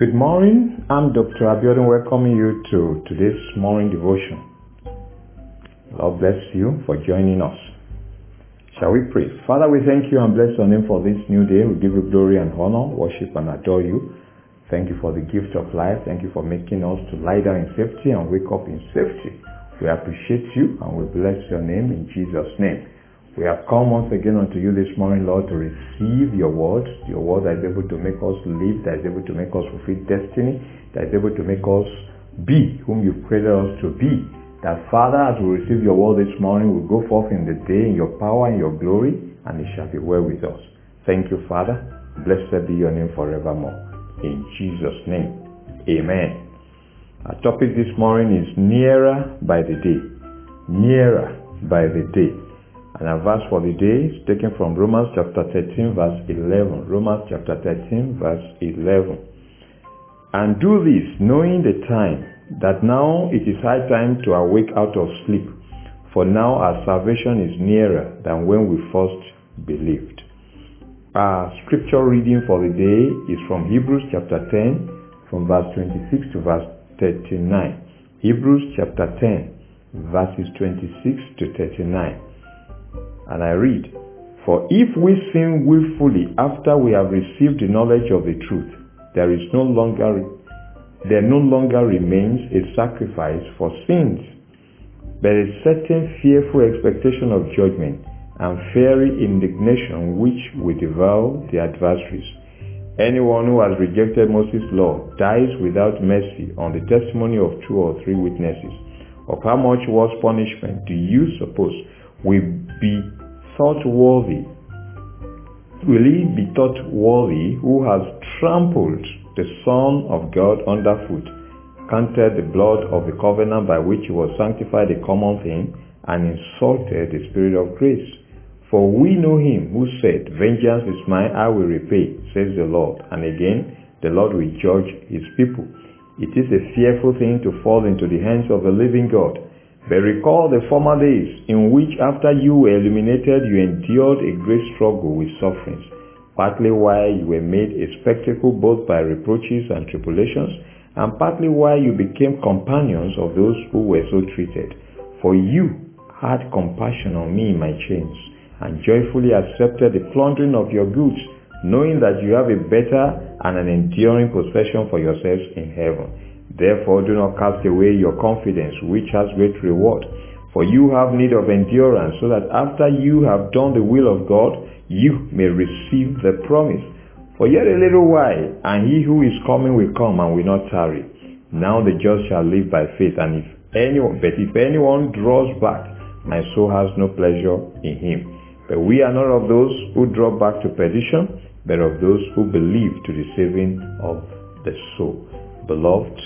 Good morning. I'm Dr. Abiodun welcoming you to today's morning devotion. God bless you for joining us. Shall we pray? Father, we thank you and bless your name for this new day. We give you glory and honor, worship and adore you. Thank you for the gift of life. Thank you for making us to lie down in safety and wake up in safety. We appreciate you and we bless your name in Jesus' name. We have come once again unto you this morning, Lord, to receive your word, your word that is able to make us live, that is able to make us fulfill destiny, that is able to make us be whom you've created us to be. That Father, as we receive your word this morning, we'll go forth in the day in your power and your glory, and it shall be well with us. Thank you, Father. Blessed be your name forevermore. In Jesus' name. Amen. Our topic this morning is nearer by the day. Nearer by the day. And our verse for the day is taken from Romans chapter 13 verse 11. Romans chapter 13 verse 11. And do this knowing the time that now it is high time to awake out of sleep. For now our salvation is nearer than when we first believed. Our scripture reading for the day is from Hebrews chapter 10 from verse 26 to verse 39. Hebrews chapter 10 verses 26 to 39. And I read, For if we sin willfully after we have received the knowledge of the truth, there is no longer there no longer remains a sacrifice for sins, but a certain fearful expectation of judgment and fiery indignation which will devour the adversaries. Anyone who has rejected Moses' law dies without mercy on the testimony of two or three witnesses. Of how much worse punishment do you suppose will be thought worthy? Will he be thought worthy who has trampled the Son of God underfoot, counted the blood of the covenant by which he was sanctified a common thing, and insulted the Spirit of grace? For we know him who said, Vengeance is mine, I will repay, says the Lord. And again, the Lord will judge his people. It is a fearful thing to fall into the hands of the living God. But recall the former days in which after you were illuminated you endured a great struggle with sufferings, partly why you were made a spectacle both by reproaches and tribulations, and partly why you became companions of those who were so treated. For you had compassion on me in my chains, and joyfully accepted the plundering of your goods, knowing that you have a better and an enduring possession for yourselves in heaven. Therefore do not cast away your confidence, which has great reward. For you have need of endurance, so that after you have done the will of God, you may receive the promise. For yet a little while, and he who is coming will come and will not tarry. Now the just shall live by faith, and if anyone, but if anyone draws back, my soul has no pleasure in him. But we are not of those who draw back to perdition, but of those who believe to the saving of the soul. Beloved,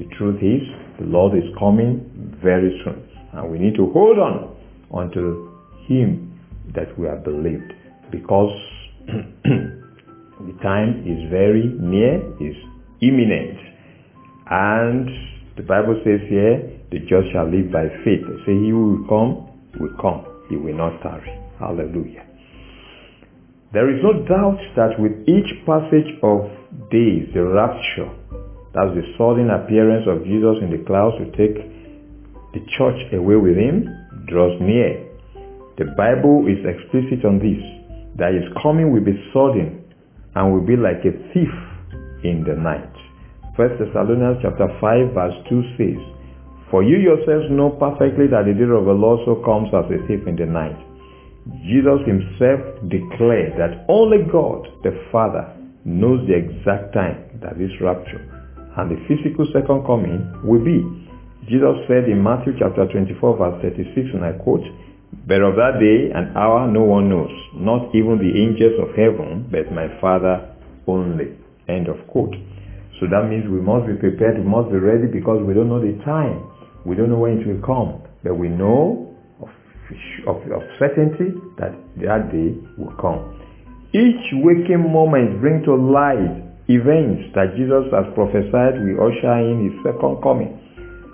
the truth is, the Lord is coming very soon. And we need to hold on unto Him that we have believed. Because the time is very near, is imminent. And the Bible says here, the just shall live by faith. Say, He will come, will come. He will not tarry. Hallelujah. There is no doubt that with each passage of days, the rapture that's the sudden appearance of Jesus in the clouds to take the church away with him draws near. The Bible is explicit on this, that his coming will be sudden and will be like a thief in the night. 1 Thessalonians chapter 5 verse 2 says, For you yourselves know perfectly that the day of the Lord so comes as a thief in the night. Jesus himself declared that only God, the Father, knows the exact time that this rapture and the physical second coming will be. Jesus said in Matthew chapter 24 verse 36 and I quote, But of that day and hour no one knows, not even the angels of heaven, but my Father only. End of quote. So that means we must be prepared, we must be ready because we don't know the time. We don't know when it will come. But we know of, of, of certainty that that day will come. Each waking moment brings to light events that Jesus has prophesied will usher in his second coming.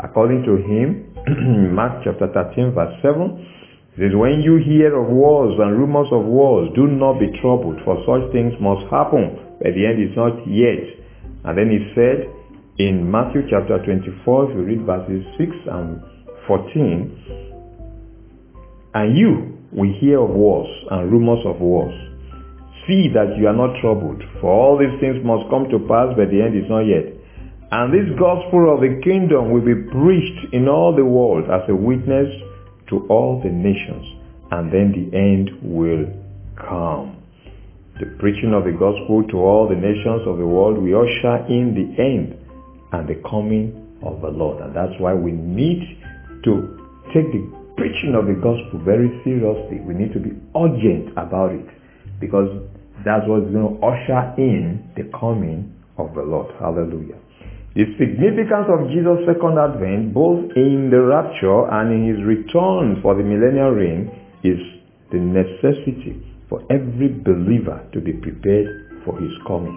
According to him, Mark chapter 13 verse 7, it says, When you hear of wars and rumors of wars, do not be troubled, for such things must happen, but the end is not yet. And then he said in Matthew chapter 24, if you read verses 6 and 14, and you will hear of wars and rumors of wars. See that you are not troubled, for all these things must come to pass, but the end is not yet. And this gospel of the kingdom will be preached in all the world as a witness to all the nations, and then the end will come. The preaching of the gospel to all the nations of the world will usher in the end and the coming of the Lord. And that's why we need to take the preaching of the gospel very seriously. We need to be urgent about it because that's what's going to usher in the coming of the Lord. Hallelujah. The significance of Jesus' second advent, both in the rapture and in his return for the millennial reign, is the necessity for every believer to be prepared for his coming.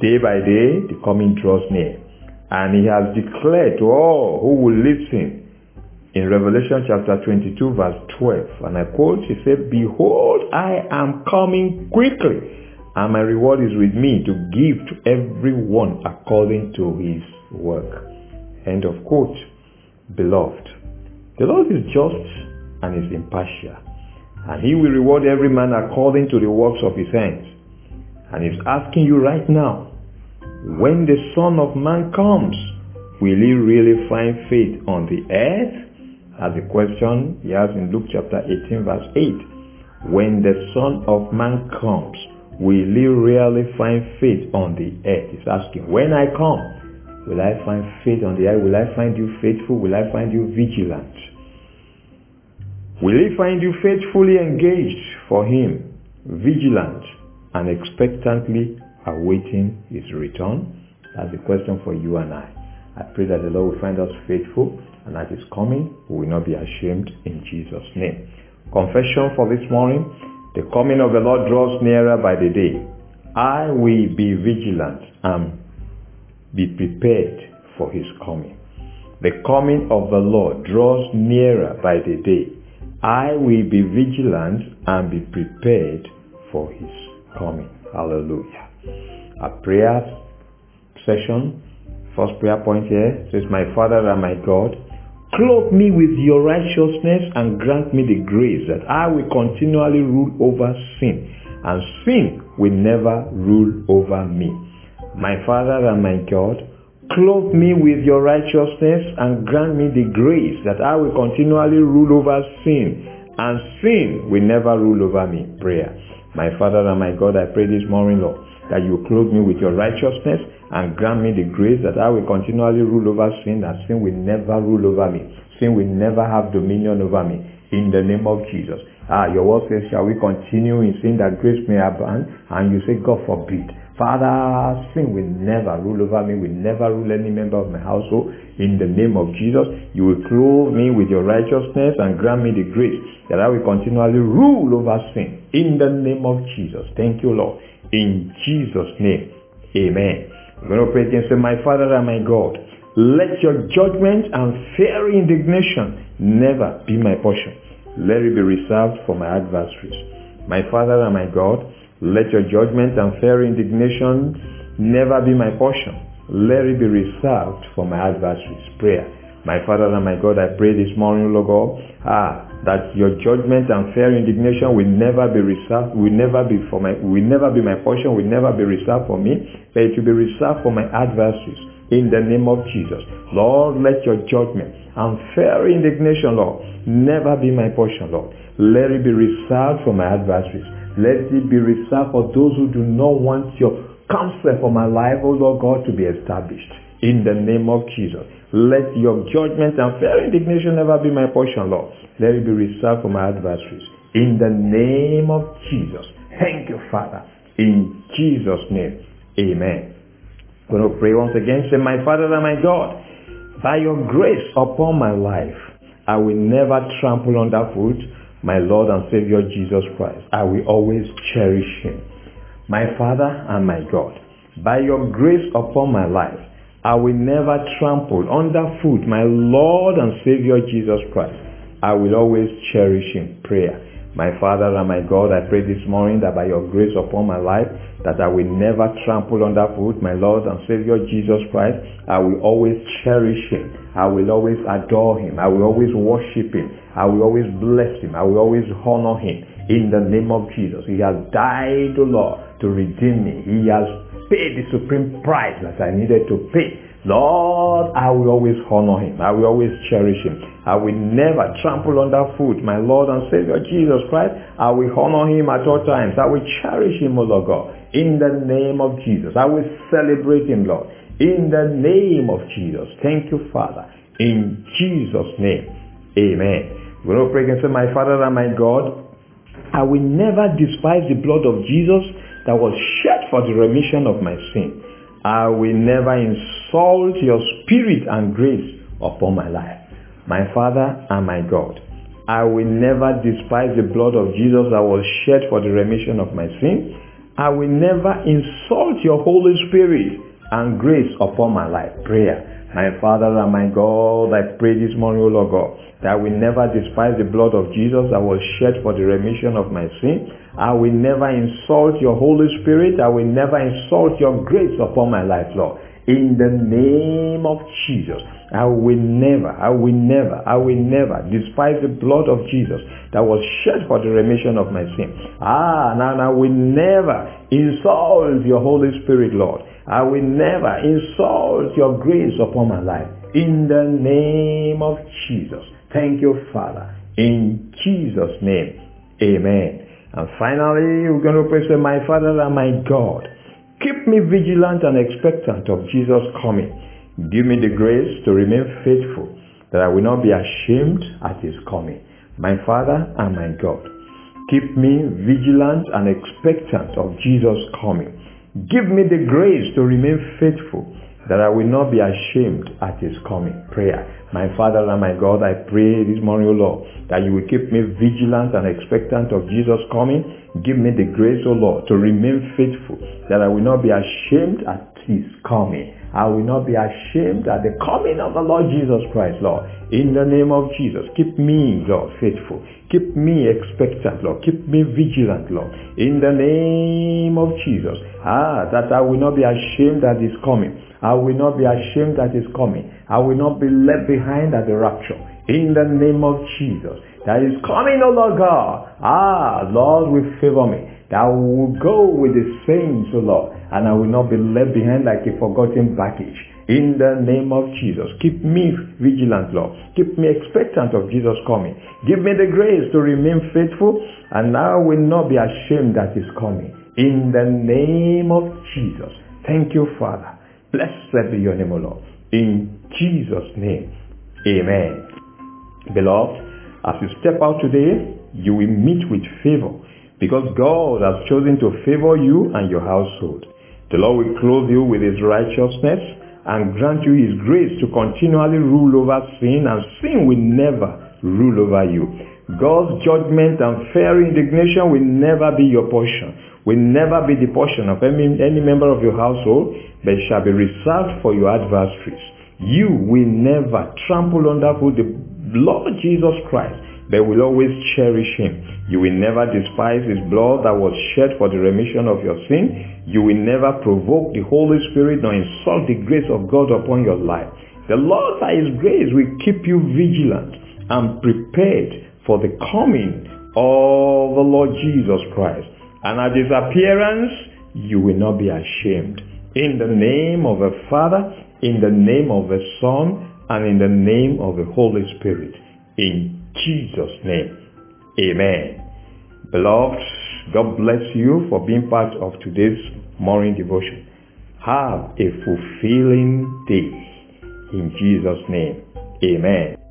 Day by day, the coming draws near. And he has declared to all who will listen in Revelation chapter 22 verse 12. And I quote, he said, Behold, I am coming quickly, and my reward is with me to give to everyone according to his work. End of quote. Beloved, the Lord is just and is impartial, and he will reward every man according to the works of his hands. And he's asking you right now, when the Son of Man comes, will he really find faith on the earth? As a question he has in Luke chapter 18 verse 8. When the Son of Man comes, will he really find faith on the earth? He's asking, when I come, will I find faith on the earth? Will I find you faithful? Will I find you vigilant? Will he find you faithfully engaged for him, vigilant and expectantly awaiting his return? That's a question for you and I. I pray that the Lord will find us faithful and at his coming we will not be ashamed in Jesus' name. Confession for this morning. The coming of the Lord draws nearer by the day. I will be vigilant and be prepared for his coming. The coming of the Lord draws nearer by the day. I will be vigilant and be prepared for his coming. Hallelujah. A prayer session. First prayer point here says, My Father and my God, Clothe me with your righteousness and grant me the grace that I will continually rule over sin, and sin will never rule over me. My Father and my God, clothe me with your righteousness and grant me the grace that I will continually rule over sin, and sin will never rule over me. Prayer. My Father and my God, I pray this morning, Lord, that you clothe me with your righteousness and grant me the grace that I will continually rule over sin, that sin will never rule over me. Sin will never have dominion over me. In the name of Jesus. Ah, your word says, shall we continue in sin that grace may abound? And you say, God forbid. Father, sin will never rule over me, will never rule any member of my household. In the name of Jesus, you will clothe me with your righteousness and grant me the grace that I will continually rule over sin. In the name of Jesus. Thank you, Lord. In Jesus' name. Amen. I'm going to pray again. Say, My Father and my God, let your judgment and fiery indignation never be my portion. Let it be reserved for my adversaries. My Father and my God, let your judgment and fiery indignation never be my portion. Let it be reserved for my adversaries. Prayer. My Father and my God, I pray this morning, Lord God, ah, that your judgment and fair indignation will never be reserved, will never be for my, will never be my portion, will never be reserved for me, but it will be reserved for my adversaries. In the name of Jesus. Lord, let your judgment and fair indignation, Lord, never be my portion, Lord. Let it be reserved for my adversaries. Let it be reserved for those who do not want your counsel for my life, oh Lord God, to be established. In the name of Jesus. Let your judgment and fair indignation never be my portion, Lord. Let it be reserved for my adversaries. In the name of Jesus. Thank you, Father. In Jesus' name. Amen. I'm going to pray once again. Say, My Father and my God, by your grace upon my life, I will never trample underfoot my Lord and Savior Jesus Christ. I will always cherish him. My Father and my God, by your grace upon my life, I will never trample underfoot my Lord and Savior Jesus Christ. I will always cherish him. Prayer. My Father and my God, I pray this morning that by your grace upon my life, that I will never trample underfoot my Lord and Savior Jesus Christ. I will always cherish him. I will always adore him. I will always worship him. I will always bless him. I will always honor him. In the name of Jesus. He has died, O Lord, to redeem me. He has paid the supreme price that I needed to pay. Lord, I will always honor him. I will always cherish him. I will never trample underfoot my Lord and Savior Jesus Christ. I will honor him at all times. I will cherish him, O Lord God, in the name of Jesus. I will celebrate him, Lord, in the name of Jesus. Thank you, Father. In Jesus' name, amen. We're going to pray and say, My Father and my God, I will never despise the blood of Jesus that was shed for the remission of my sin. I will never insult your spirit and grace upon my life. My Father and my God, I will never despise the blood of Jesus that was shed for the remission of my sin. I will never insult your Holy Spirit and grace upon my life. Prayer. My Father and my God, I pray this morning, O Lord God, that I will never despise the blood of Jesus that was shed for the remission of my sin. I will never insult your Holy Spirit. I will never insult your grace upon my life, Lord. In the name of Jesus, I will never, I will never, I will never despise the blood of Jesus that was shed for the remission of my sin. Ah, now I will never insult your Holy Spirit, Lord. I will never insult your grace upon my life. In the name of Jesus. Thank you, Father. In Jesus' name. Amen. And finally, we're going to pray, say, My Father and my God, keep me vigilant and expectant of Jesus' coming. Give me the grace to remain faithful, that I will not be ashamed at his coming. My Father and my God, keep me vigilant and expectant of Jesus' coming. Give me the grace to remain faithful, that I will not be ashamed at his coming. Prayer. My Father and my God, I pray this morning, O Lord, that you will keep me vigilant and expectant of Jesus coming. Give me the grace, O Lord, to remain faithful, that I will not be ashamed at his coming. I will not be ashamed at the coming of the Lord Jesus Christ, Lord. In the name of Jesus, keep me, Lord, faithful. Keep me expectant, Lord. Keep me vigilant, Lord. In the name of Jesus. Ah, that I will not be ashamed at his coming. I will not be ashamed at his coming. I will not be left behind at the rapture. In the name of Jesus. That is coming, O Lord God. Ah, Lord will favor me. That I will go with the saints, O Lord. And I will not be left behind like a forgotten baggage. In the name of Jesus. Keep me vigilant, Lord. Keep me expectant of Jesus coming. Give me the grace to remain faithful and I will not be ashamed that is coming. In the name of Jesus. Thank you, Father. Blessed be your name, O Lord. In Jesus' name. Amen. Beloved, as you step out today, you will meet with favor because God has chosen to favor you and your household. The Lord will clothe you with his righteousness and grant you his grace to continually rule over sin and sin will never rule over you. God's judgment and fair indignation will never be your portion, will never be the portion of any, any member of your household, but shall be reserved for your adversaries. You will never trample underfoot the Lord Jesus Christ, but will always cherish him. You will never despise his blood that was shed for the remission of your sin. You will never provoke the Holy Spirit nor insult the grace of God upon your life. The Lord by his grace will keep you vigilant and prepared for the coming of the Lord Jesus Christ. And at his appearance, you will not be ashamed. In the name of the Father, in the name of the Son, and in the name of the Holy Spirit. In Jesus' name. Amen. Beloved, God bless you for being part of today's morning devotion. Have a fulfilling day. In Jesus' name. Amen.